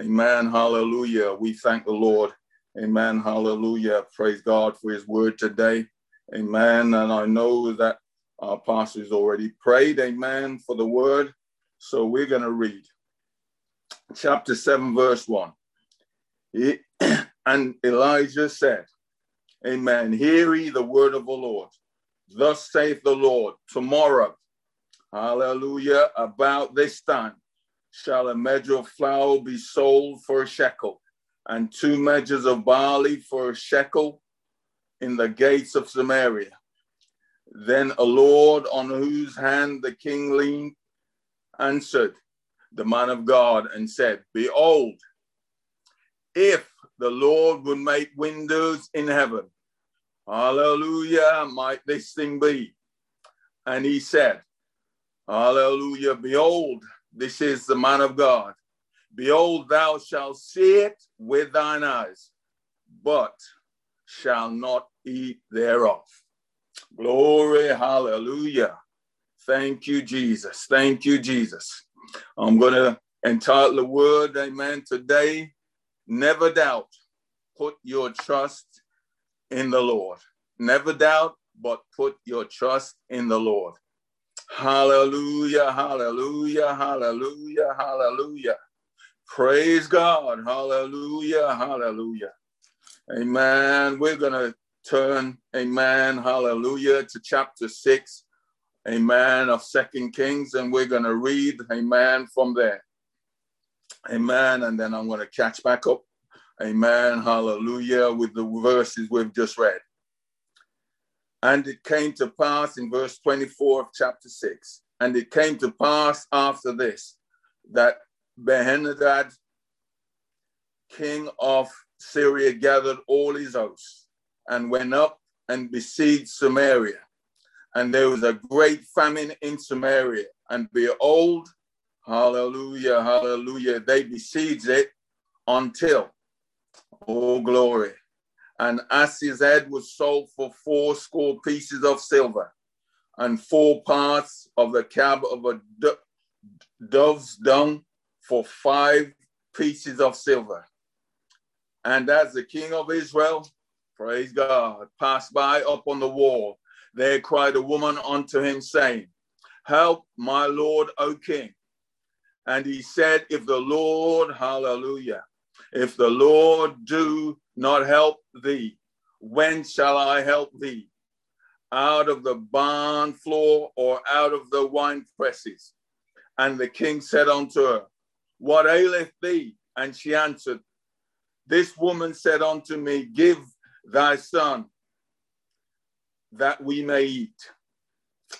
Amen. Hallelujah. We thank the Lord. Amen. Hallelujah. Praise God for his word today. Amen. And I know that our pastor's already prayed. Amen. For the word. So we're going to read chapter 7, verse 1. He, and Elijah said, Amen. Hear ye the word of the Lord. Thus saith the Lord, tomorrow, hallelujah, about this time shall a measure of flour be sold for a shekel, and two measures of barley for a shekel in the gates of Samaria. Then a Lord on whose hand the king leaned answered the man of God and said, Behold, if the Lord would make windows in heaven, hallelujah, might this thing be? And he said, Hallelujah, behold, this is the man of God. Behold, thou shalt see it with thine eyes, but shall not eat thereof. Glory, hallelujah. Thank you, Jesus. Thank you, Jesus. I'm going to entitle the word, amen, today. Never doubt. Put your trust in the Lord. Never doubt, but put your trust in the Lord. Hallelujah, hallelujah, hallelujah, hallelujah. Praise God. Hallelujah, hallelujah. Amen. We're going to turn, amen, hallelujah, to chapter 6, amen, of Second Kings, and we're going to read, amen, from there. Amen. And then I'm going to catch back up, amen, hallelujah, with the verses we've just read. And it came to pass in verse 24 of chapter 6. And it came to pass after this that Benhadad, king of Syria, gathered all his hosts and went up and besieged Samaria. And there was a great famine in Samaria. And behold, hallelujah, hallelujah, they besieged it until, oh glory, and as his head was sold for four score pieces of silver, and four parts of the cab of a dove's dung for five pieces of silver. And as the king of Israel, praise God, passed by up on the wall, there cried a woman unto him, saying, Help my Lord, O king. And he said, If the Lord, hallelujah, if the Lord do not help thee, when shall I help thee? Out of the barn floor or out of the wine presses? And the king said unto her, What aileth thee? And she answered, This woman said unto me, Give thy son that we may eat.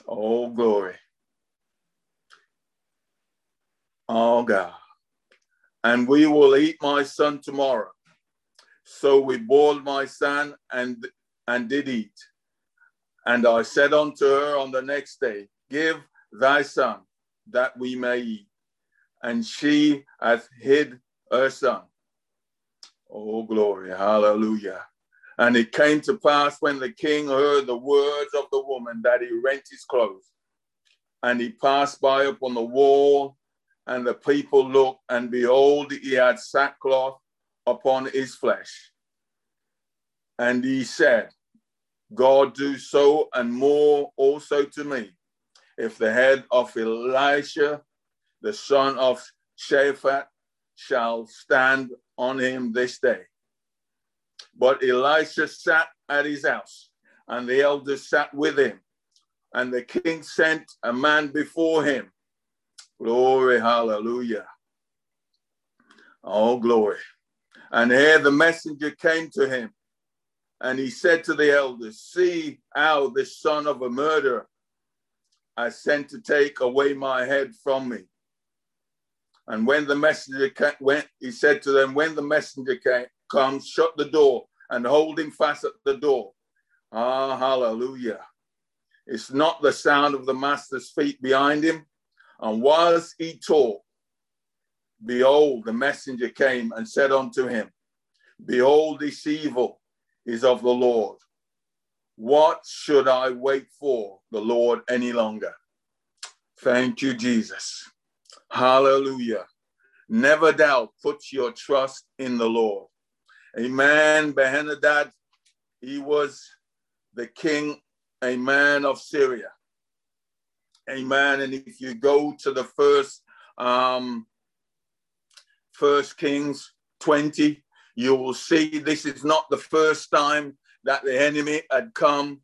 Oh, glory. Oh, God. And we will eat my son tomorrow. So we boiled my son and, and did eat. And I said unto her on the next day, Give thy son that we may eat. And she hath hid her son. Oh, glory, hallelujah. And it came to pass when the king heard the words of the woman that he rent his clothes. And he passed by upon the wall, and the people looked, and behold, he had sackcloth upon his flesh. And he said, God do so and more also to me, if the head of Elisha, the son of Shaphat, shall stand on him this day. But Elisha sat at his house, and the elders sat with him. And the king sent a man before him. Glory, hallelujah. Oh, glory. And here the messenger came to him, and he said to the elders, See how this son of a murderer I sent to take away my head from me. And when the messenger came, went, he said to them, When the messenger came, comes, shut the door and hold him fast at the door. Ah, hallelujah. It's not the sound of the master's feet behind him. And whilst he talked, Behold, the messenger came and said unto him, Behold, this evil is of the Lord. What should I wait for the Lord any longer? Thank you, Jesus. Hallelujah. never doubt, put your trust in the Lord. Amen. Ben-Hadad, he was the king, a man of Syria. Amen. And if you go to the first um, First Kings 20, you will see this is not the first time that the enemy had come,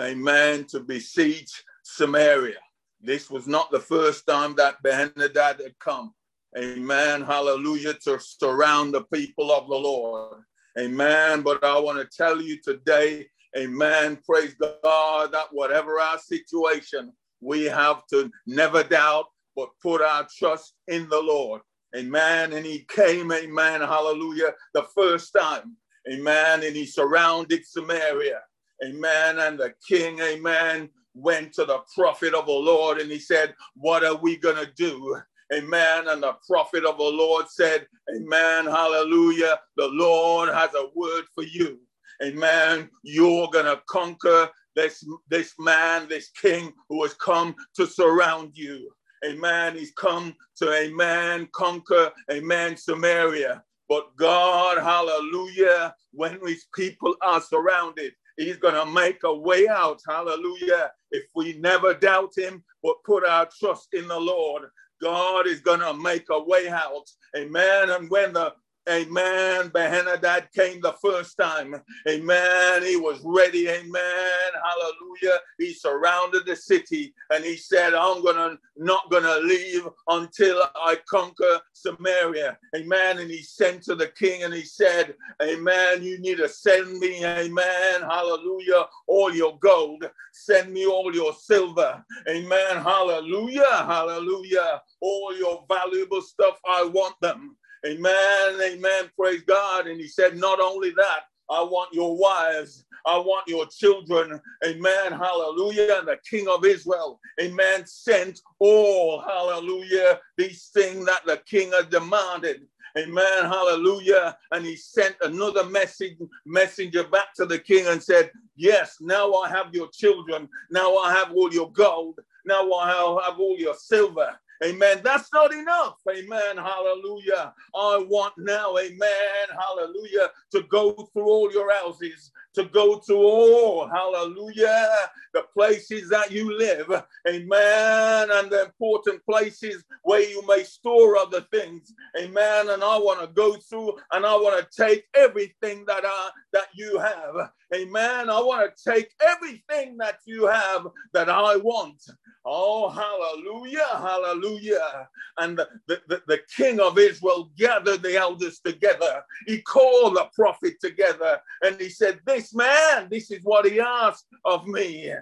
amen, to besiege Samaria. This was not the first time that Ben-Hadad had come, amen, hallelujah, to surround the people of the Lord. Amen. But I want to tell you today, amen, praise God, that whatever our situation, we have to never doubt, but put our trust in the Lord. Amen. And he came, amen, hallelujah, the first time. Amen. And he surrounded Samaria. Amen. And the king, amen, went to the prophet of the Lord and he said, What are we going to do? Amen. And the prophet of the Lord said, Amen. Hallelujah. The Lord has a word for you. Amen. You're going to conquer this, this man, this king who has come to surround you. Amen. He's come to, amen, conquer, amen, Samaria. But God, hallelujah, when his people are surrounded, he's going to make a way out. Hallelujah. If we never doubt him, but put our trust in the Lord, God is going to make a way out. Amen. And when the Amen. Ben-Hadad came the first time. Amen. He was ready. Amen. Hallelujah. He surrounded the city and he said, I'm gonna not gonna leave until I conquer Samaria. Amen. And he sent to the king and he said, Amen. You need to send me, amen. Hallelujah. All your gold. Send me all your silver. Amen. Hallelujah. Hallelujah. All your valuable stuff. I want them. Amen. Amen. Praise God. And he said, not only that, I want your wives. I want your children. Amen. Hallelujah. And the King of Israel, amen, sent all, hallelujah, these things that the king had demanded. Amen. Hallelujah. And he sent another message, messenger back to the king and said, Yes, now I have your children. Now I have all your gold. Now I have all your silver. Amen. That's not enough. Amen. Hallelujah. I want now, amen. Hallelujah. To go through all your houses, to go to all, hallelujah, the places that you live. Amen. And the important places where you may store other things. Amen. And I want to go through and I want to take everything that I that you have. Amen. I want to take everything that you have that I want. Oh, hallelujah, hallelujah. And the, the, the, king of Israel gathered the elders together. He called the prophet together and he said, This man, this is what he asked of me.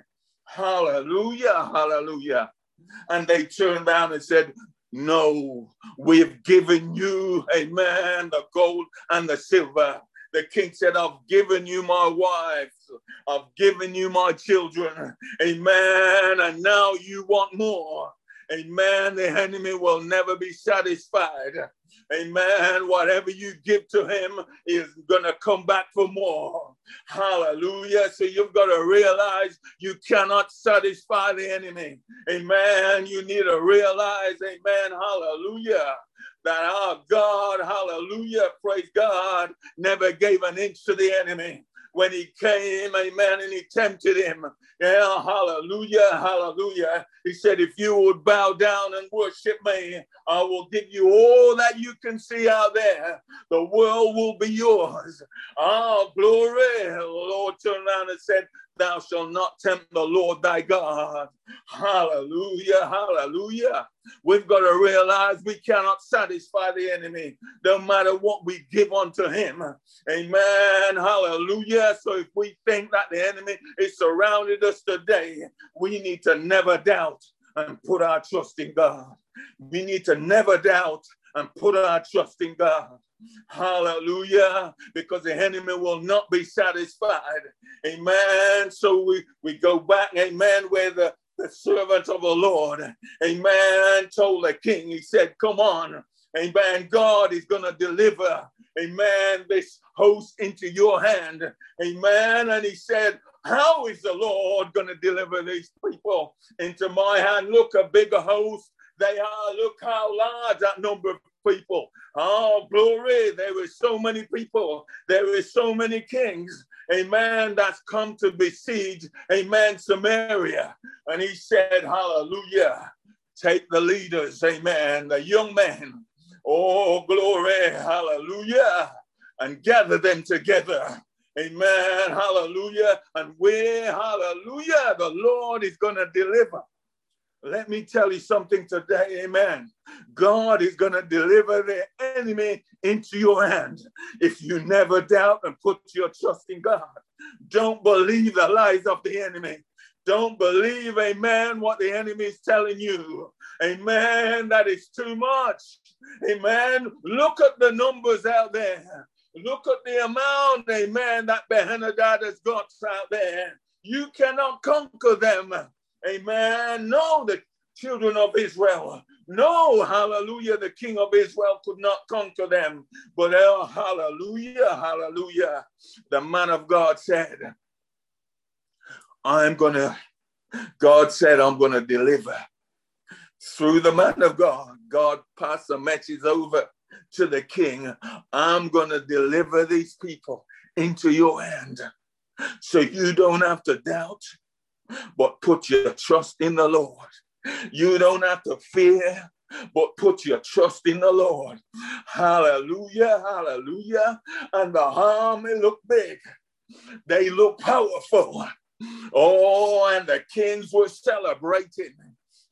Hallelujah, hallelujah. And they turned around and said, No, we've given you, amen, the gold and the silver the king said, I've given you my wives, I've given you my children. Amen. And now you want more. Amen. The enemy will never be satisfied. Amen. Whatever you give to him is going to come back for more. Hallelujah. So you've got to realize you cannot satisfy the enemy. Amen. You need to realize, amen. Hallelujah that our God, hallelujah, praise God, never gave an inch to the enemy when he came, amen, and he tempted him. Yeah, hallelujah, hallelujah. He said, If you would bow down and worship me, I will give you all that you can see out there. The world will be yours. Oh, glory. The Lord turned around and said, Thou shalt not tempt the Lord thy God. Hallelujah, hallelujah. We've got to realize we cannot satisfy the enemy no matter what we give unto him. Amen, hallelujah. So if we think that the enemy is surrounded us today, we need to never doubt and put our trust in God. We need to never doubt and put our trust in God. Hallelujah. Because the enemy will not be satisfied. Amen. So we, we go back, amen, where the, the servant of the Lord, amen, told the king, he said, Come on. Amen. God is going to deliver, amen, this host into your hand. Amen. And he said, How is the Lord going to deliver these people into my hand? Look, a bigger host they are. Look how large that number of people. Oh, glory. There were so many people. There were so many kings. A man That's come to besiege. a man Samaria. And he said, Hallelujah. Take the leaders. Amen. The young men. Oh, glory. Hallelujah. And gather them together. Amen. Hallelujah. And where, hallelujah, the Lord is going to deliver. Let me tell you something today, amen. God is going to deliver the enemy into your hand if you never doubt and put your trust in God. Don't believe the lies of the enemy. Don't believe, amen, what the enemy is telling you. Amen, that is too much. Amen. Look at the numbers out there. Look at the amount, amen, that Ben-Hadad has got out there. You cannot conquer them. Amen. No, the children of Israel. No, hallelujah, the king of Israel could not conquer them. But oh, hallelujah, hallelujah. The man of God said, I'm going to, God said, I'm going to deliver. Through the man of God, God passed the message over to the king. I'm going to deliver these people into your hand so you don't have to doubt but put your trust in the Lord. You don't have to fear, but put your trust in the Lord. Hallelujah, hallelujah. And the army look big, they look powerful. Oh, and the kings were celebrating.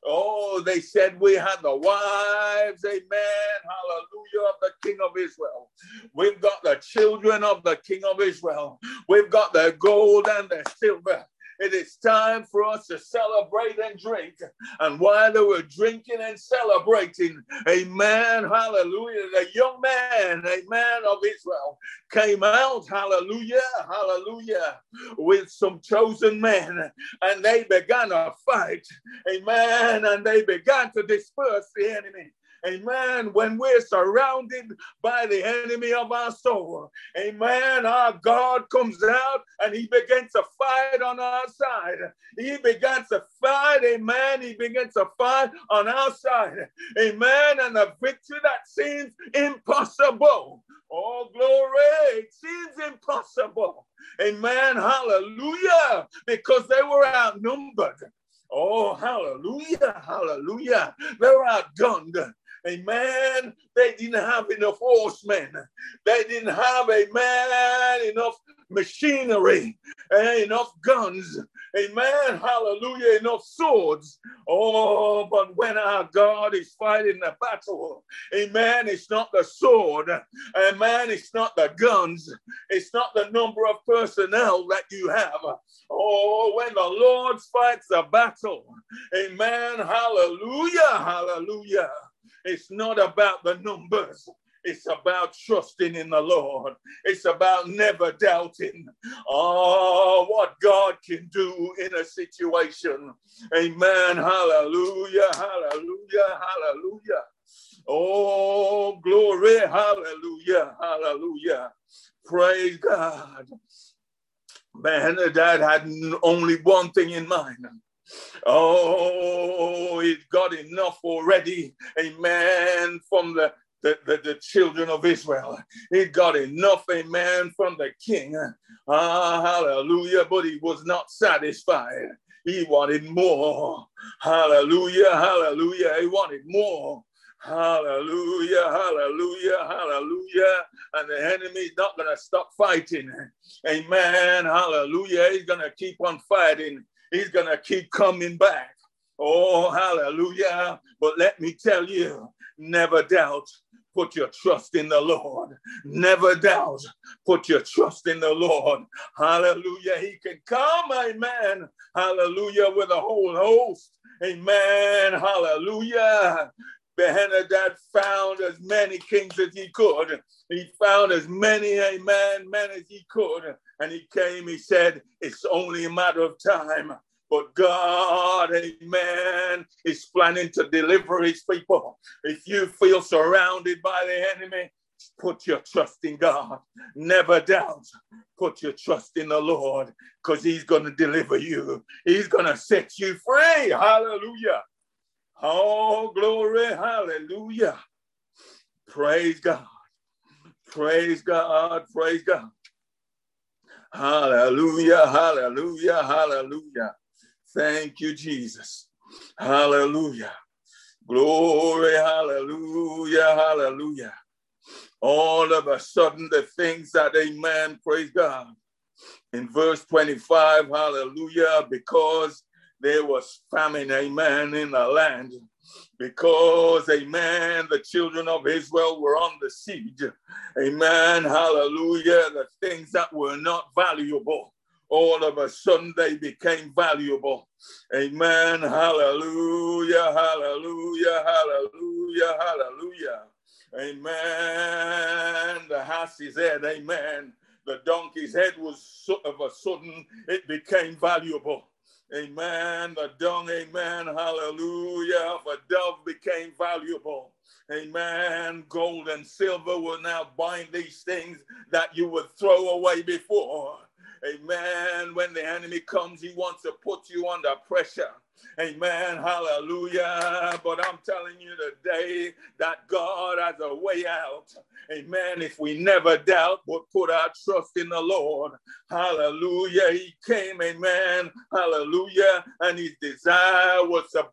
Oh, they said we had the wives, amen, hallelujah, of the king of Israel. We've got the children of the king of Israel. We've got the gold and the silver. It is time for us to celebrate and drink. And while they were drinking and celebrating, amen, hallelujah, the young man, amen, of Israel came out, hallelujah, hallelujah, with some chosen men. And they began a fight, amen, and they began to disperse the enemy. Amen. When we're surrounded by the enemy of our soul, amen. Our God comes out and he begins to fight on our side. He begins to fight, amen. He begins to fight on our side, amen. And the victory that seems impossible. Oh, glory. It seems impossible. Amen. Hallelujah. Because they were outnumbered. Oh, hallelujah, hallelujah. They were outgunned. Amen. They didn't have enough horsemen. They didn't have, amen, enough machinery, and enough guns. Amen. Hallelujah. Enough swords. Oh, but when our God is fighting the battle, amen, it's not the sword. Amen. It's not the guns. It's not the number of personnel that you have. Oh, when the Lord fights the battle, amen. Hallelujah. Hallelujah. It's not about the numbers. It's about trusting in the Lord. It's about never doubting oh, what God can do in a situation. Amen. Hallelujah. Hallelujah. Hallelujah. Oh, glory. Hallelujah. Hallelujah. Praise God. Man, dad had only one thing in mind Oh, he's got enough already. Amen. From the the, the, the, children of Israel. He got enough, amen, from the king. Ah, hallelujah. But he was not satisfied. He wanted more. Hallelujah, hallelujah. He wanted more. Hallelujah, hallelujah, hallelujah. And the enemy is not going to stop fighting. Amen, hallelujah. He's going to keep on fighting. He's going to keep coming back. Oh, hallelujah. But let me tell you, never doubt. Put your trust in the Lord. Never doubt. Put your trust in the Lord. Hallelujah. He can come, amen. Hallelujah, with a whole host. Amen. Hallelujah. Ben-Hadad found as many kings as he could. He found as many, amen, men as he could. And he came, he said, It's only a matter of time. But God, amen, is planning to deliver his people. If you feel surrounded by the enemy, put your trust in God. Never doubt. Put your trust in the Lord because he's going to deliver you. He's going to set you free. Hallelujah. Oh, glory. Hallelujah. Praise God. Praise God. Praise God. Hallelujah. Hallelujah. Hallelujah. Thank you, Jesus. Hallelujah. Glory. Hallelujah. Hallelujah. All of a sudden, the things that, amen, praise God. In verse 25, hallelujah, because there was famine, amen, in the land because, amen, the children of Israel were on the siege. Amen, hallelujah. The things that were not valuable, all of a sudden they became valuable. Amen, hallelujah, hallelujah, hallelujah, hallelujah. Amen. The horse's head, amen. The donkey's head was of a sudden, it became valuable. Amen. The dung, amen. Hallelujah. For dove became valuable. Amen. Gold and silver will now bind these things that you would throw away before. Amen. When the enemy comes, he wants to put you under pressure. Amen. Hallelujah. But I'm telling you today that God has a way out. Amen. If we never doubt, but put our trust in the Lord. Hallelujah. He came. Amen. Hallelujah. And his desire was to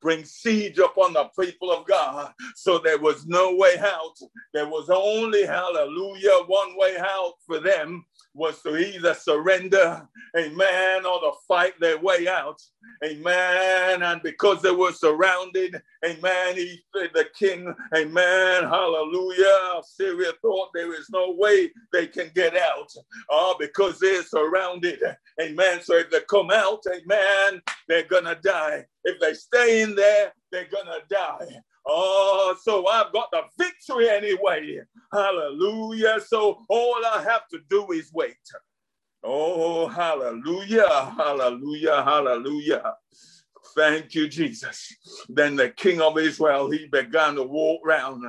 bring siege upon the people of God. So there was no way out. There was only, hallelujah, one way out for them was to either surrender, amen, or to fight their way out, amen. And because they were surrounded, amen, he, the king, amen, hallelujah, Syria thought there is no way they can get out, uh, because they're surrounded, amen. So if they come out, amen, they're gonna die. If they stay in there, they're gonna die. Oh, so I've got the victory anyway. Hallelujah. So all I have to do is wait. Oh, hallelujah, hallelujah, hallelujah. Thank you, Jesus. Then the king of Israel, he began to walk round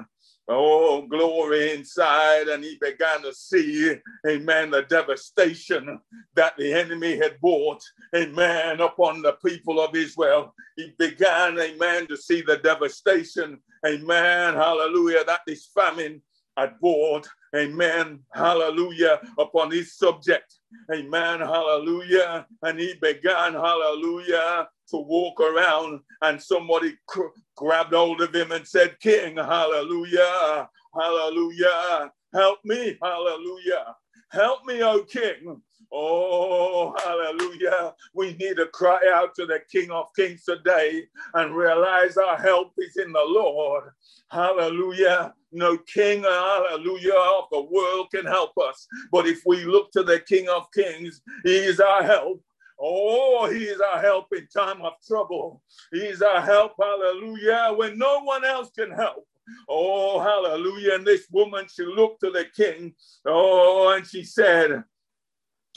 Oh, glory inside. And he began to see, amen, the devastation that the enemy had brought, amen, upon the people of Israel. He began, amen, to see the devastation, amen, hallelujah, that this famine had brought, amen, hallelujah, upon his subject. Amen. Hallelujah. And he began, hallelujah, to walk around. And somebody cr- grabbed hold of him and said, King, hallelujah, hallelujah, help me, hallelujah, help me, O King. Oh, hallelujah. We need to cry out to the King of Kings today and realize our help is in the Lord. Hallelujah. No king, hallelujah, of the world can help us. But if we look to the King of Kings, he is our help. Oh, he is our help in time of trouble. He's our help, hallelujah, when no one else can help. Oh, hallelujah. And this woman, she looked to the king. Oh, and she said,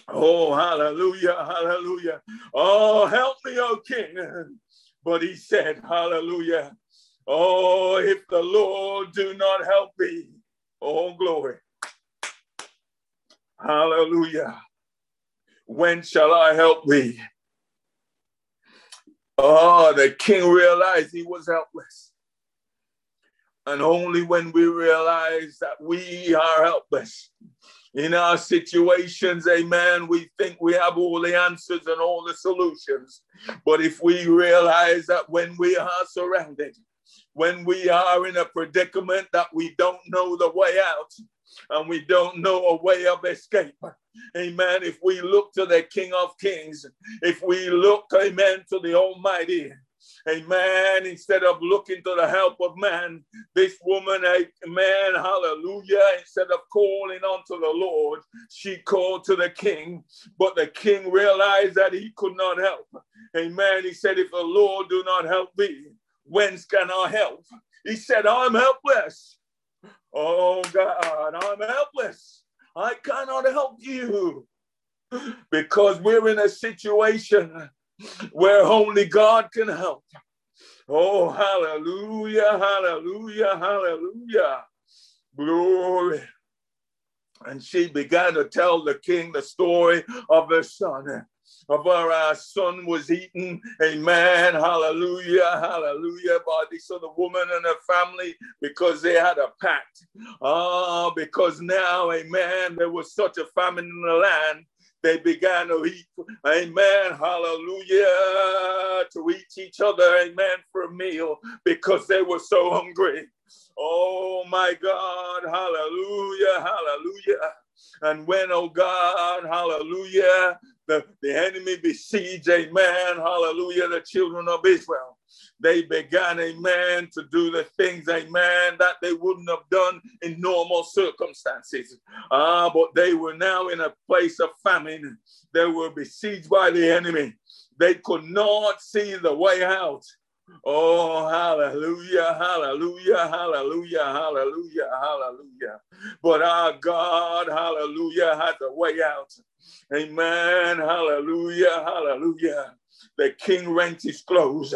Oh, hallelujah, hallelujah. Oh, help me, oh king. But he said, Hallelujah. Oh, if the Lord do not help me, oh, glory. Hallelujah. When shall I help thee? Oh, the king realized he was helpless. And only when we realize that we are helpless in our situations, amen, we think we have all the answers and all the solutions. But if we realize that when we are surrounded, when we are in a predicament that we don't know the way out, and we don't know a way of escape. Amen. If we look to the King of Kings, if we look, amen, to the Almighty, Amen. Instead of looking to the help of man, this woman, amen, hallelujah, instead of calling unto the Lord, she called to the king. But the king realized that he could not help. Amen. He said, If the Lord do not help thee, whence can I help? He said, I'm helpless. Oh God, I'm helpless. I cannot help you because we're in a situation where only God can help. Oh, hallelujah, hallelujah, hallelujah. Glory. And she began to tell the king the story of her son. Of our son was eaten, amen, hallelujah, hallelujah, by other woman and her family because they had a pact. Ah, because now, amen, there was such a famine in the land they began to eat, amen, hallelujah, to eat each other, amen, for a meal because they were so hungry. Oh my God, hallelujah, hallelujah. And when, oh God, hallelujah, the, the enemy besieged, amen, hallelujah, the children of Israel. They began, amen, to do the things, amen, that they wouldn't have done in normal circumstances. Ah, but they were now in a place of famine. They were besieged by the enemy. They could not see the way out. Oh, hallelujah, hallelujah, hallelujah, hallelujah, hallelujah. But our God, hallelujah, has a way out. Amen, hallelujah, hallelujah. The king rent his clothes.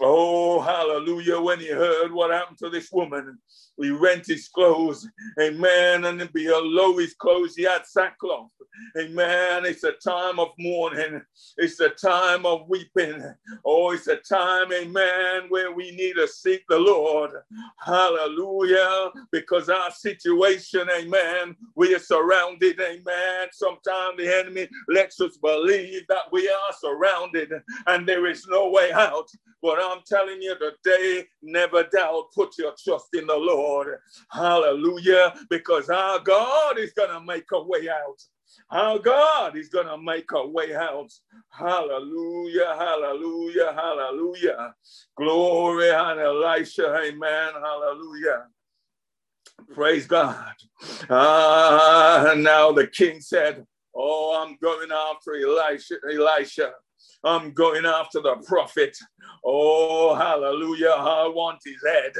Oh, hallelujah. When he heard what happened to this woman, he rent his clothes. Amen. And below his clothes, he had sackcloth. Amen. It's a time of mourning. It's a time of weeping. Oh, it's a time, amen, where we need to seek the Lord. Hallelujah. Because our situation, amen, we are surrounded. Amen. Sometimes the enemy lets us believe that we are surrounded and there is no way out. But I'm telling you today, never doubt, put your trust in the Lord. Hallelujah. Because our God is going to make a way out. Our God is going to make a way out. Hallelujah, hallelujah, hallelujah. Glory Elisha, amen, hallelujah. Praise God. Ah, now the king said, Oh, I'm going after Elisha. Elisha. I'm going after the prophet. Oh, hallelujah. I want his head.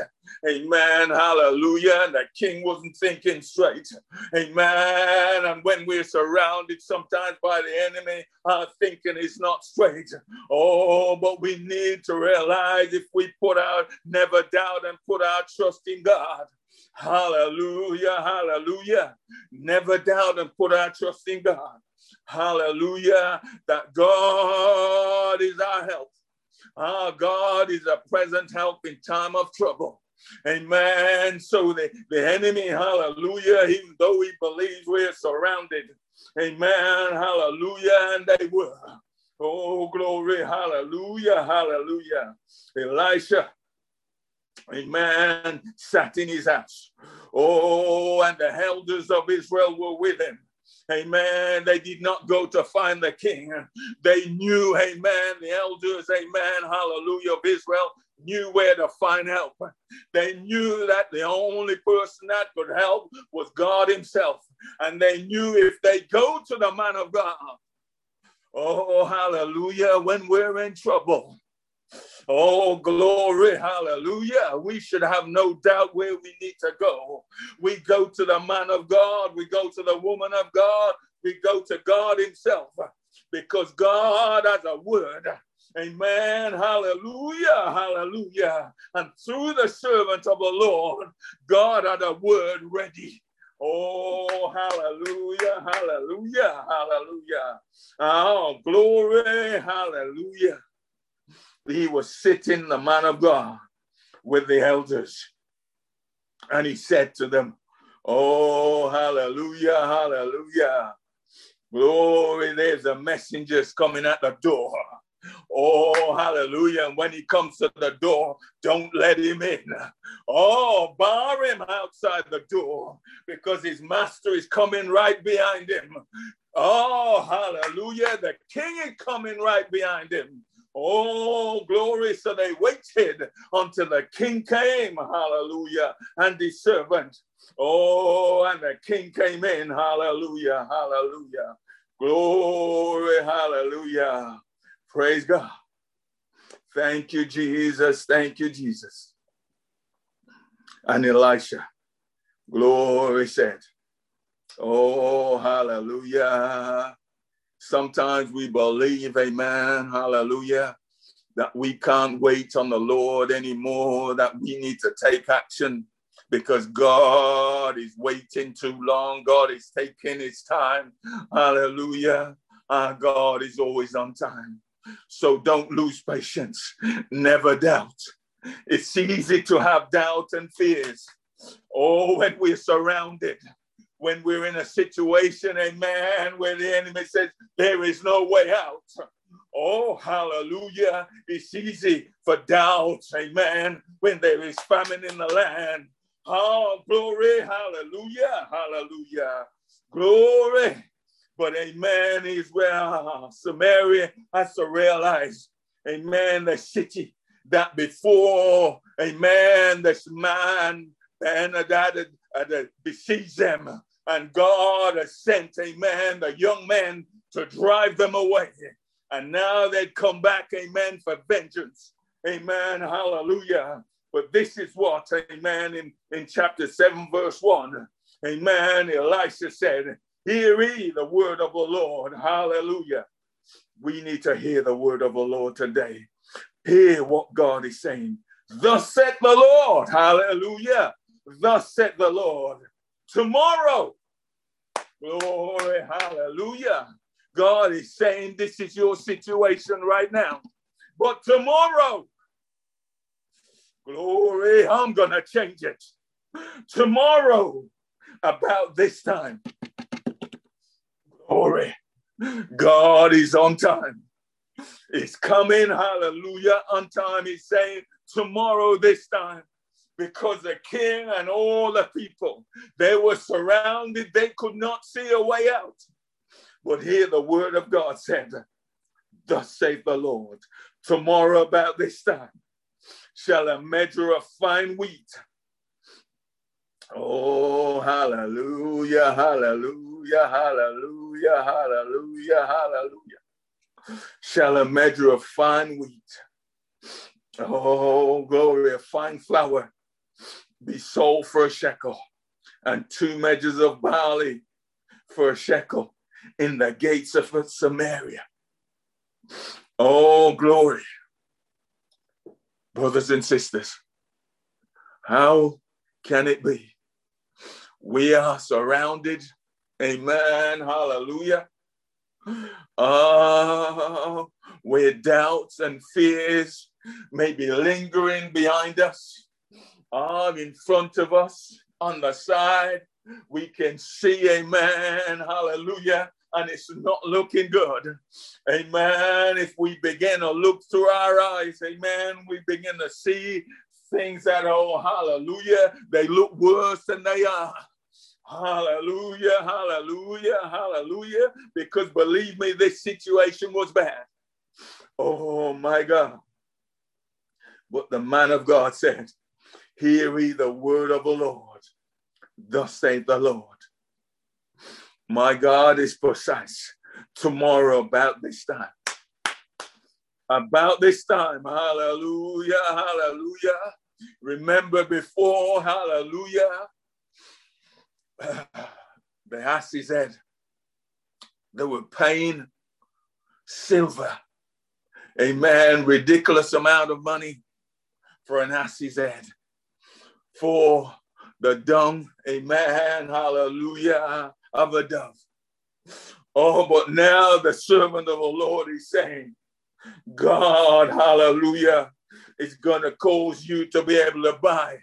Amen. Hallelujah. And the king wasn't thinking straight. Amen. And when we're surrounded sometimes by the enemy, our thinking is not straight. Oh, but we need to realize if we put our never doubt and put our trust in God. Hallelujah. Hallelujah. Never doubt and put our trust in God. Hallelujah. That God is our help. Our God is a present help in time of trouble. Amen. So the, the enemy, hallelujah, even though he believes we're surrounded, amen, hallelujah, and they were. Oh, glory, hallelujah, hallelujah. Elisha, amen, sat in his house. Oh, and the elders of Israel were with him. Amen. They did not go to find the king. They knew, amen, the elders, amen, hallelujah, of Israel knew where to find help. They knew that the only person that could help was God Himself. And they knew if they go to the man of God, oh, hallelujah, when we're in trouble, Oh, glory, hallelujah. We should have no doubt where we need to go. We go to the man of God, we go to the woman of God, we go to God Himself because God has a word. Amen. Hallelujah. Hallelujah. And through the servant of the Lord, God had a word ready. Oh, hallelujah. Hallelujah. Hallelujah. Oh, glory. Hallelujah he was sitting, the man of God, with the elders. And he said to them, Oh, hallelujah, hallelujah. Glory, there's the messengers coming at the door. Oh, hallelujah. And when he comes to the door, don't let him in. Oh, bar him outside the door because his master is coming right behind him. Oh, hallelujah. The king is coming right behind him. Oh, glory. So they waited until the king came. Hallelujah. And the servant. Oh, and the king came in. Hallelujah. Hallelujah. Glory. Hallelujah. Praise God. Thank you, Jesus. Thank you, Jesus. And Elisha, glory said, Oh, hallelujah. Sometimes we believe, amen, hallelujah, that we can't wait on the Lord anymore, that we need to take action because God is waiting too long. God is taking his time. Hallelujah. Our God is always on time. So don't lose patience. Never doubt. It's easy to have doubt and fears. Oh, when we're surrounded, when we're in a situation, amen, where the enemy says there is no way out. Oh, hallelujah. It's easy for doubt, amen, when there is famine in the land. Oh, glory, hallelujah, hallelujah, glory. But amen is where Samaria has to realize, amen, the city that before, amen, this man, and that besieged them, and God has sent, amen, the young man to drive them away. And now they'd come back, amen, for vengeance. Amen, hallelujah. But this is what, amen, in, in chapter 7, verse 1, amen, Elisha said, Hear ye the word of the Lord. Hallelujah. We need to hear the word of the Lord today. Hear what God is saying. Thus said the Lord. Hallelujah. Thus said the Lord. Tomorrow. Glory. Hallelujah. God is saying this is your situation right now. But tomorrow, glory, I'm going to change it. Tomorrow, about this time, glory, God is on time. He's coming, hallelujah, on time. He's saying tomorrow, this time, because the king and all the people, they were surrounded, they could not see a way out. But here the word of God said, Thus saith the Lord, tomorrow about this time shall a measure of fine wheat. Oh, hallelujah, hallelujah, hallelujah, hallelujah, hallelujah. Shall a measure of fine wheat, oh, glory, of fine flour be sold for a shekel, and two measures of barley for a shekel in the gates of Samaria. Oh, glory. Brothers and sisters, how can it be? We are surrounded, amen, hallelujah, uh, where doubts and fears may be lingering behind us, uh, in front of us, on the side, we can see, amen, hallelujah, and it's not looking good. Amen. If we begin to look through our eyes, amen, we begin to see things that, oh, hallelujah, they look worse than they are. Hallelujah, hallelujah, hallelujah. Because believe me, this situation was bad. Oh my God. But the man of God said, Hear ye the word of the Lord. Thus saith the Lord. My God is precise. Tomorrow, about this time. About this time. Hallelujah. Hallelujah. Remember before, hallelujah. The ass's head. They were paying silver. Amen. Ridiculous amount of money for an ass's head. For the dumb. amen, hallelujah, of a dove. Oh, but now the servant of the Lord is saying, God, hallelujah, is going to cause you to be able to buy.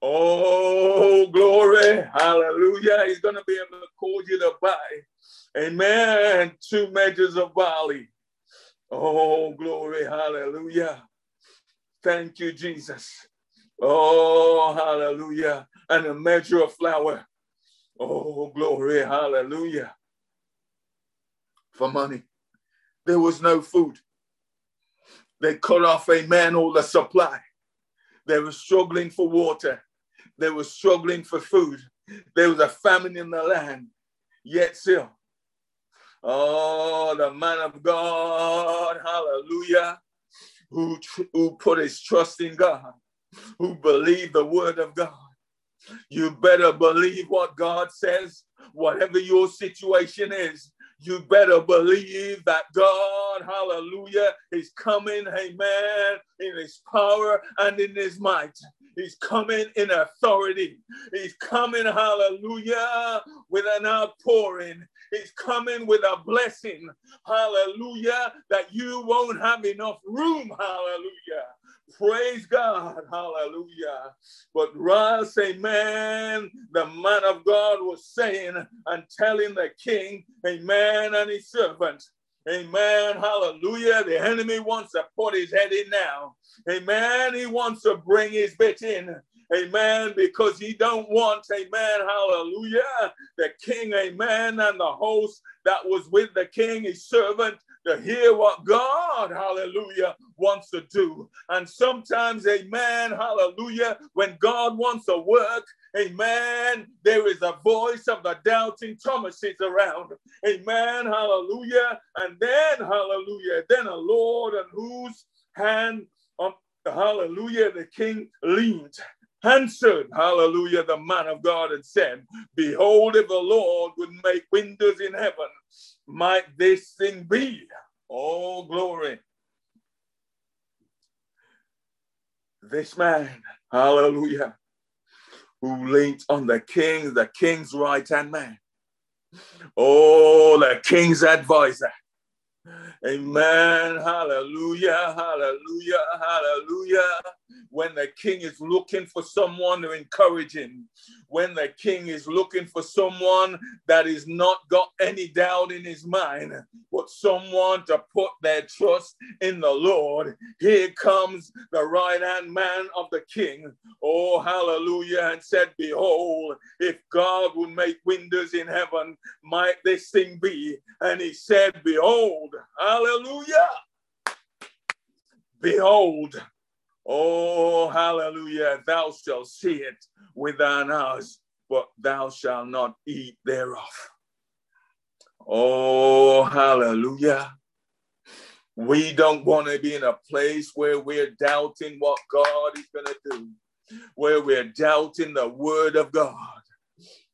Oh, glory, hallelujah. He's going to be able to cause you to buy, amen, two measures of barley. Oh, glory, hallelujah. Thank you, Jesus. Oh, hallelujah. And a measure of flour. Oh, glory, hallelujah. For money. There was no food. They cut off a man all the supply. They were struggling for water. They were struggling for food. There was a famine in the land. Yet still, oh, the man of God, hallelujah, who, who put his trust in God who believe the word of God. You better believe what God says, whatever your situation is. You better believe that God, hallelujah, is coming, amen, in his power and in his might. He's coming in authority. He's coming, hallelujah, with an outpouring. He's coming with a blessing, hallelujah, that you won't have enough room, hallelujah. Praise God. Hallelujah. But Ross, amen, the man of God was saying and telling the king, amen, and his servant, Amen. Hallelujah. The enemy wants to put his head in now. Amen. He wants to bring his bit in. Amen. Because he don't want, amen, hallelujah, the king, amen, and the host that was with the king, his servant, to hear what God, hallelujah, wants to do. And sometimes, amen, hallelujah, when God wants to work, amen, there is a voice of the doubting Thomases around. Amen, hallelujah. And then, hallelujah, then a Lord on whose hand, um, hallelujah, the king leaned answered, hallelujah, the man of God and said, Behold, if the Lord would make windows in heaven, might this thing be? All glory. This man, hallelujah, who leaned on the king, the king's right hand man. Oh, the king's advisor. Amen. Hallelujah. Hallelujah. Hallelujah when the king is looking for someone to encourage him, when the king is looking for someone that is not got any doubt in his mind, but someone to put their trust in the Lord, here comes the right hand man of the king. Oh, hallelujah. And said, Behold, if God would make windows in heaven, might this thing be? And he said, Behold, hallelujah. Behold, Oh, hallelujah. Thou shalt see it with thine eyes, but thou shalt not eat thereof. Oh, hallelujah. We don't want to be in a place where we're doubting what God is going to do, where we're doubting the word of God.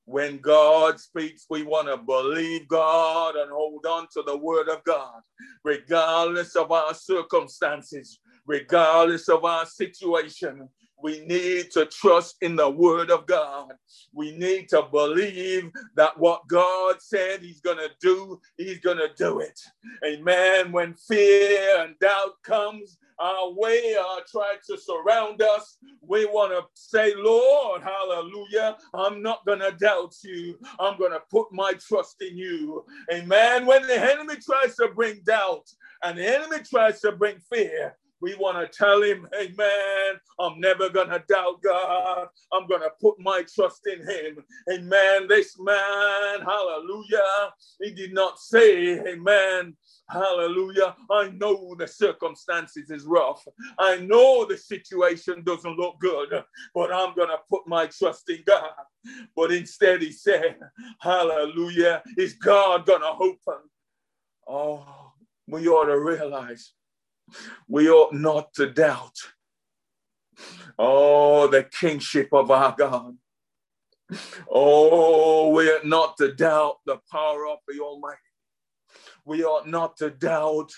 When God speaks, we want to believe God and hold on to the word of God, regardless of our circumstances, regardless of our situation. We need to trust in the word of God. We need to believe that what God said he's going to do, he's going to do it. Amen. When fear and doubt comes, our way uh, try to surround us, we want to say, Lord, hallelujah, I'm not going to doubt you. I'm going to put my trust in you. Amen. When the enemy tries to bring doubt and the enemy tries to bring fear, we want to tell him, Amen. I'm never going to doubt God. I'm going to put my trust in him. Amen. This man, hallelujah, he did not say, Amen. Hallelujah. I know the circumstances is rough. I know the situation doesn't look good, but I'm going to put my trust in God. But instead, he said, Hallelujah. Is God going to open? Oh, we ought to realize we ought not to doubt. Oh, the kingship of our God. Oh, we ought not to doubt the power of the Almighty. We ought not to doubt,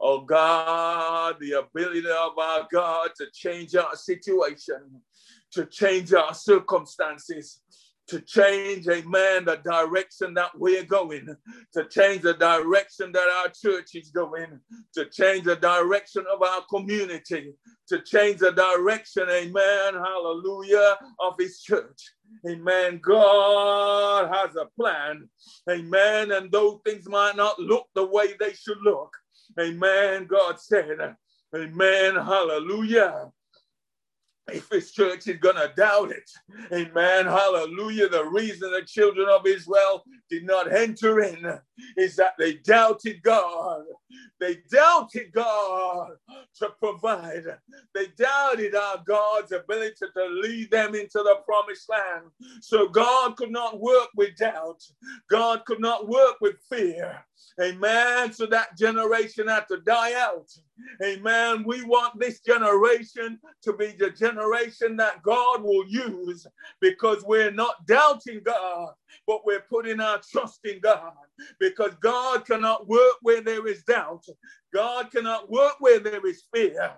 oh God, the ability of our God to change our situation, to change our circumstances, to change, amen, the direction that we're going, to change the direction that our church is going, to change the direction of our community, to change the direction, amen, hallelujah, of his church. Amen. God has a plan. Amen. And though things might not look the way they should look, amen. God said, Amen. Hallelujah if his church is going to doubt it. Amen. Hallelujah. The reason the children of Israel did not enter in is that they doubted God. They doubted God to provide. They doubted our God's ability to lead them into the promised land. So God could not work with doubt. God could not work with fear. Amen. So that generation had to die out. Amen. We want this generation to be the generation that God will use because we're not doubting God, but we're putting our trust in God because God cannot work where there is doubt. God cannot work where there is fear.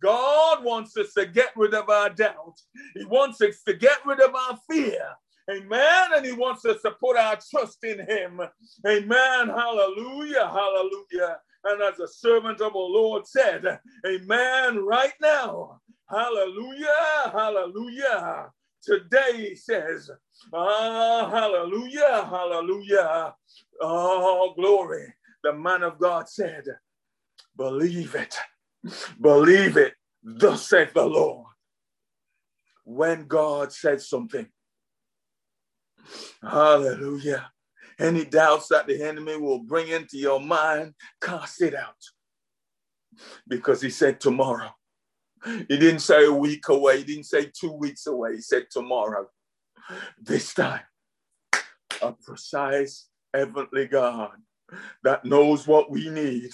God wants us to get rid of our doubt. He wants us to get rid of our fear. Amen. And he wants us to put our trust in him. Amen. Hallelujah. Hallelujah. And as a servant of the Lord said, Amen. Right now. Hallelujah. Hallelujah. Today he says, Ah, hallelujah. Hallelujah. Oh, glory. The man of God said, Believe it. Believe it. Thus saith the Lord. When God said something, Hallelujah. Any doubts that the enemy will bring into your mind, cast it out. Because he said tomorrow. He didn't say a week away. He didn't say two weeks away. He said tomorrow. This time, a precise heavenly God that knows what we need.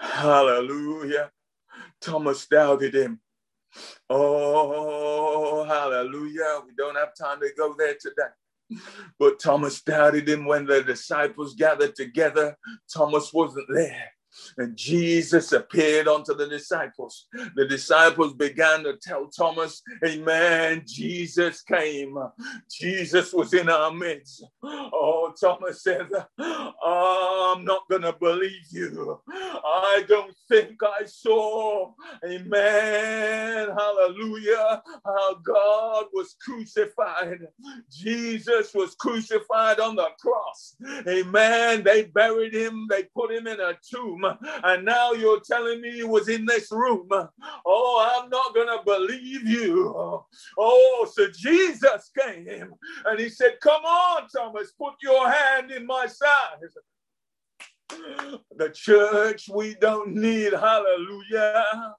Hallelujah. Thomas doubted him. Oh, hallelujah. We don't have time to go there today. But Thomas doubted him when the disciples gathered together. Thomas wasn't there. And Jesus appeared unto the disciples. The disciples began to tell Thomas, Amen. Jesus came. Jesus was in our midst. Oh, Thomas said, I'm not going to believe you. I don't think I saw, Amen. Hallelujah. How God was crucified. Jesus was crucified on the cross. Amen. They buried him, they put him in a tomb and now you're telling me he was in this room. Oh, I'm not going to believe you. Oh, so Jesus came and he said, Come on, Thomas, put your hand in my side. The church, we don't need, hallelujah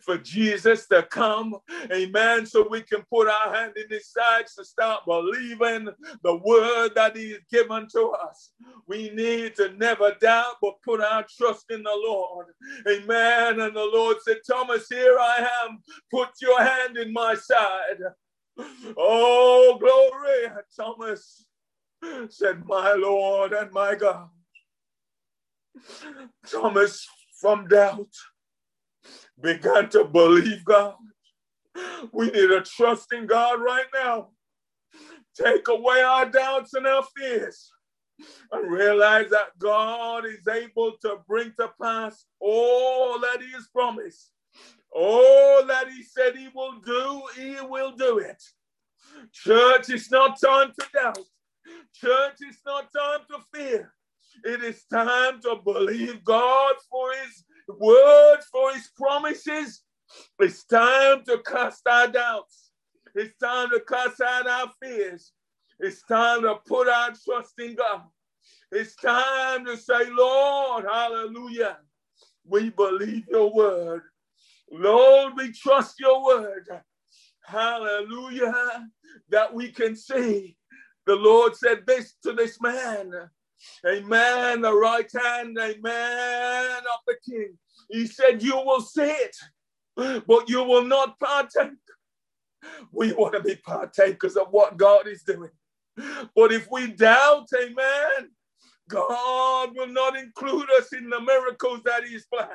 for Jesus to come. Amen. So we can put our hand in his side to start believing the word that he has given to us. We need to never doubt, but put our trust in the Lord. Amen. And the Lord said, Thomas, here I am. Put your hand in my side. Oh, glory. Thomas said, My Lord and my God. Thomas, from doubt began to believe God. We need to trust in God right now. Take away our doubts and our fears and realize that God is able to bring to pass all that He has promised. All that He said He will do, He will do it. Church, it's not time to doubt. Church, it's not time to fear. It is time to believe God for His word, for his promises. It's time to cast our doubts. It's time to cast out our fears. It's time to put our trust in God. It's time to say, Lord, hallelujah. We believe your word. Lord, we trust your word. Hallelujah. That we can see. The Lord said this to this man. Amen. The right hand, amen, of the king. He said, You will see it, but you will not partake. We want to be partakers of what God is doing. But if we doubt, amen, God will not include us in the miracles that He's planned.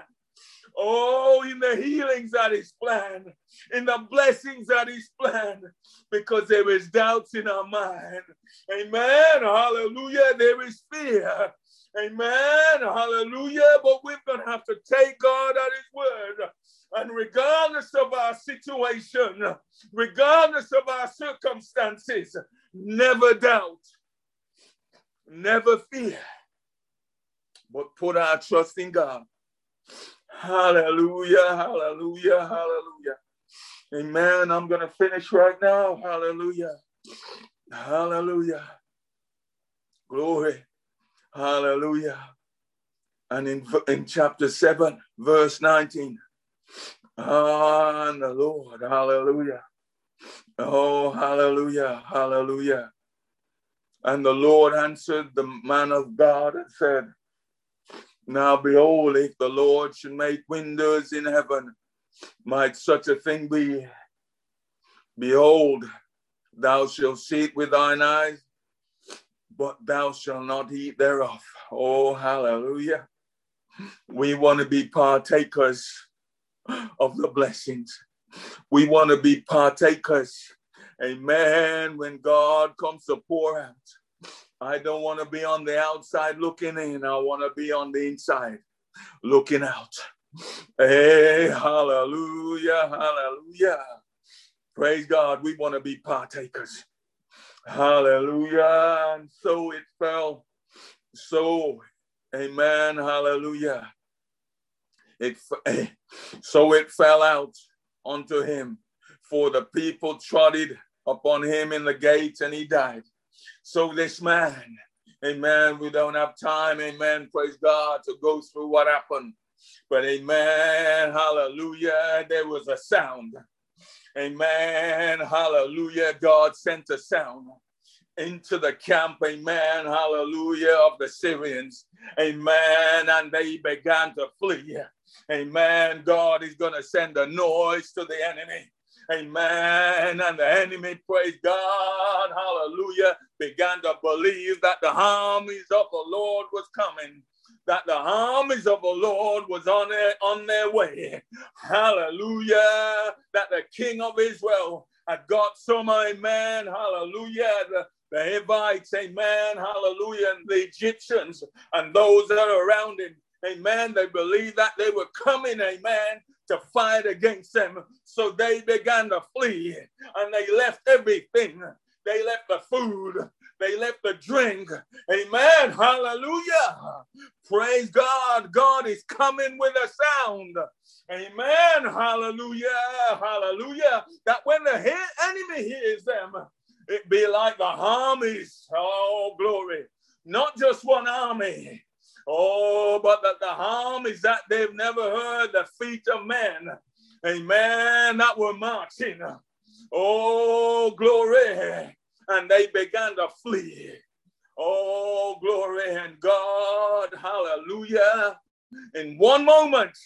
Oh, in the healings that is planned, in the blessings that is planned, because there is doubts in our mind. Amen. Hallelujah. There is fear. Amen. Hallelujah. But we're going to have to take God at His word. And regardless of our situation, regardless of our circumstances, never doubt, never fear, but put our trust in God. Hallelujah, hallelujah, hallelujah. Amen. I'm going to finish right now. Hallelujah. Hallelujah. Glory. Hallelujah. And in, in chapter 7, verse 19. Ah, the Lord. Hallelujah. Oh, hallelujah. Hallelujah. And the Lord answered the man of God and said, Now behold, if the Lord should make windows in heaven, might such a thing be? Behold, thou shalt see it with thine eyes, but thou shalt not eat thereof. Oh, hallelujah. We want to be partakers of the blessings. We want to be partakers. Amen. When God comes to pour out, I don't want to be on the outside looking in. I want to be on the inside looking out. Hey, hallelujah, hallelujah. Praise God. We want to be partakers. Hallelujah. And so it fell. So, amen. Hallelujah. It eh, so it fell out unto him, for the people trotted upon him in the gates, and he died. So this man, amen, we don't have time, amen, praise God, to go through what happened. But amen, hallelujah, there was a sound. Amen, hallelujah, God sent a sound into the camp, amen, hallelujah, of the Syrians, amen, and they began to flee. Amen. God is going to send a noise to the enemy. Amen. And the enemy, praise God, hallelujah, began to believe that the armies of the Lord was coming that the armies of the Lord was on their, on their way. Hallelujah. That the king of Israel had got some, amen. Hallelujah. The, the Hivites, amen. Hallelujah. And the Egyptians and those that are around him. Amen. They believed that they were coming, amen, to fight against them. So they began to flee and they left everything. They left the food. They left the drink. Amen. Hallelujah. Praise God. God is coming with a sound. Amen. Hallelujah. Hallelujah. That when the enemy hears them, it be like the armies. Oh, glory. Not just one army. Oh, but that the is that they've never heard the feet of men. Amen. That were marching. Oh, glory. And they began to flee. Oh, glory and God. Hallelujah. In one moment,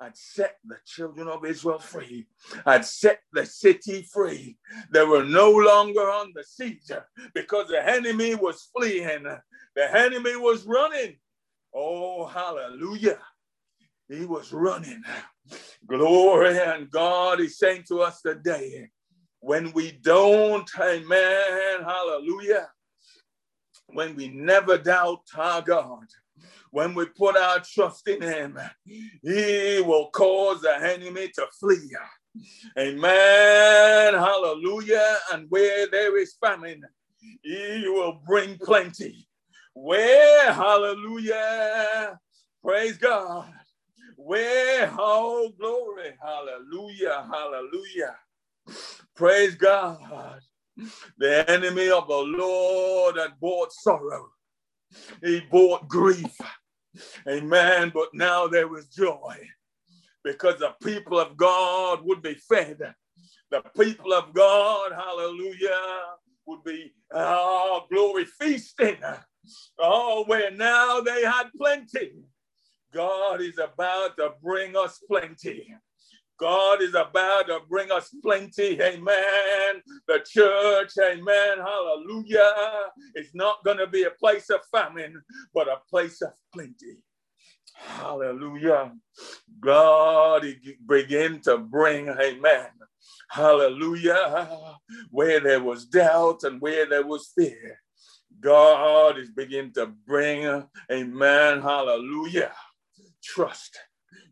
I'd set the children of Israel free. I'd set the city free. They were no longer on the siege because the enemy was fleeing. The enemy was running. Oh, hallelujah. He was running. Glory and God is saying to us today, when we don't, amen, hallelujah, when we never doubt our God, when we put our trust in Him, He will cause the enemy to flee. Amen. Hallelujah. And where there is famine, He will bring plenty. Where, hallelujah, praise God. Where, oh, glory, hallelujah, hallelujah. Praise God. The enemy of the Lord had brought sorrow. He brought grief. Amen. But now there was joy because the people of God would be fed. The people of God, hallelujah, would be, oh, glory, feasting. Oh, where now they had plenty. God is about to bring us plenty. God is about to bring us plenty. Amen. The church, amen. Hallelujah. It's not going to be a place of famine, but a place of plenty. Hallelujah. God begin to bring, amen. Hallelujah. Where there was doubt and where there was fear. God is beginning to bring, amen, hallelujah, trust.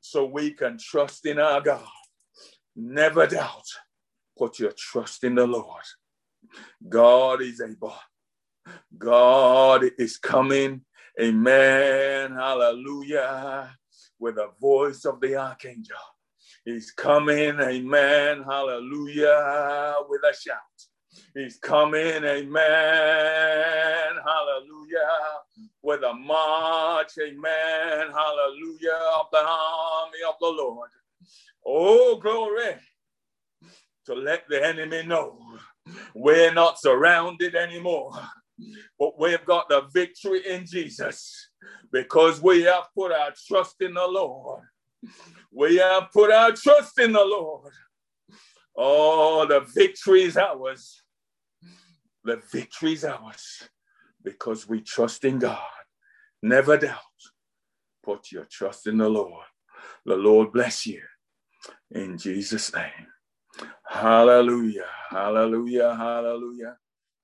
So we can trust in our God. Never doubt. Put your trust in the Lord. God is able. God is coming. Amen. Hallelujah. With the voice of the archangel. He's coming. Amen. Hallelujah. With a shout. He's coming, amen, hallelujah, with a march, amen, hallelujah, of the army of the Lord. Oh, glory, to let the enemy know we're not surrounded anymore, but we've got the victory in Jesus. because we have put our trust in the Lord. We have put our trust in the Lord. Oh, the victory is ours. The victory is ours because we trust in God. Never doubt. Put your trust in the Lord. The Lord bless you. In Jesus' name. Hallelujah. Hallelujah. Hallelujah.